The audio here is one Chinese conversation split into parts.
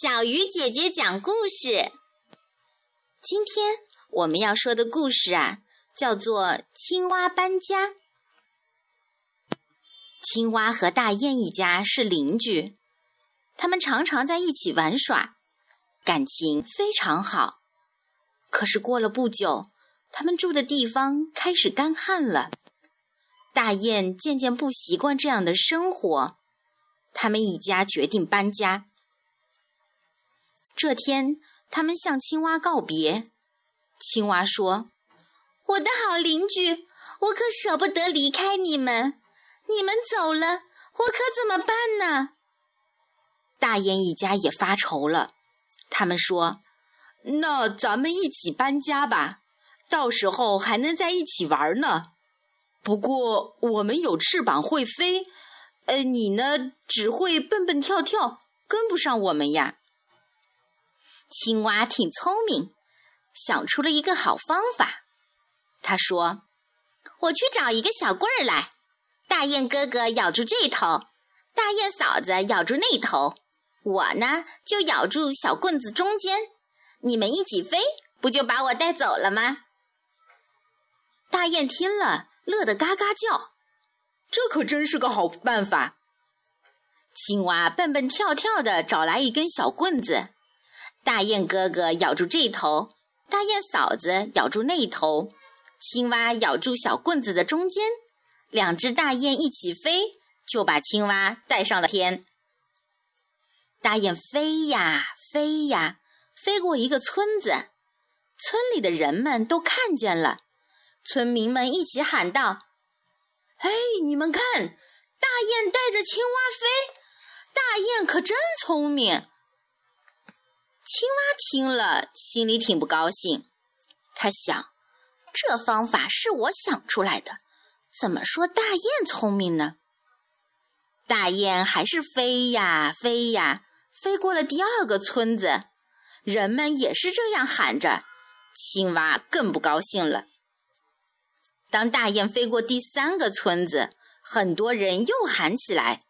小鱼姐姐讲故事。今天我们要说的故事啊，叫做《青蛙搬家》。青蛙和大雁一家是邻居，他们常常在一起玩耍，感情非常好。可是过了不久，他们住的地方开始干旱了，大雁渐渐不习惯这样的生活，他们一家决定搬家。这天，他们向青蛙告别。青蛙说：“我的好邻居，我可舍不得离开你们。你们走了，我可怎么办呢？”大雁一家也发愁了。他们说：“那咱们一起搬家吧，到时候还能在一起玩呢。不过我们有翅膀会飞，呃，你呢，只会蹦蹦跳跳，跟不上我们呀。”青蛙挺聪明，想出了一个好方法。他说：“我去找一个小棍儿来，大雁哥哥咬住这头，大雁嫂子咬住那头，我呢就咬住小棍子中间，你们一起飞，不就把我带走了吗？”大雁听了，乐得嘎嘎叫：“这可真是个好办法！”青蛙蹦蹦跳跳的找来一根小棍子。大雁哥哥咬住这头，大雁嫂子咬住那头，青蛙咬住小棍子的中间，两只大雁一起飞，就把青蛙带上了天。大雁飞呀飞呀，飞过一个村子，村里的人们都看见了，村民们一起喊道：“哎，你们看，大雁带着青蛙飞，大雁可真聪明。”青蛙听了，心里挺不高兴。他想，这方法是我想出来的，怎么说大雁聪明呢？大雁还是飞呀飞呀，飞过了第二个村子，人们也是这样喊着。青蛙更不高兴了。当大雁飞过第三个村子，很多人又喊起来：“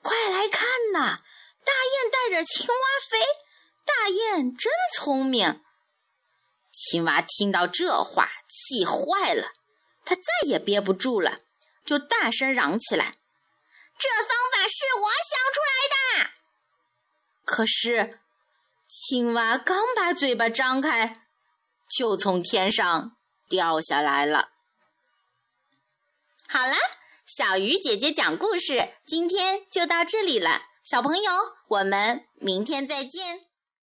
快来看呐，大雁带着青蛙飞！”大雁真聪明。青蛙听到这话，气坏了，它再也憋不住了，就大声嚷起来：“这方法是我想出来的！”可是，青蛙刚把嘴巴张开，就从天上掉下来了。好了，小鱼姐姐讲故事，今天就到这里了。小朋友，我们明天再见。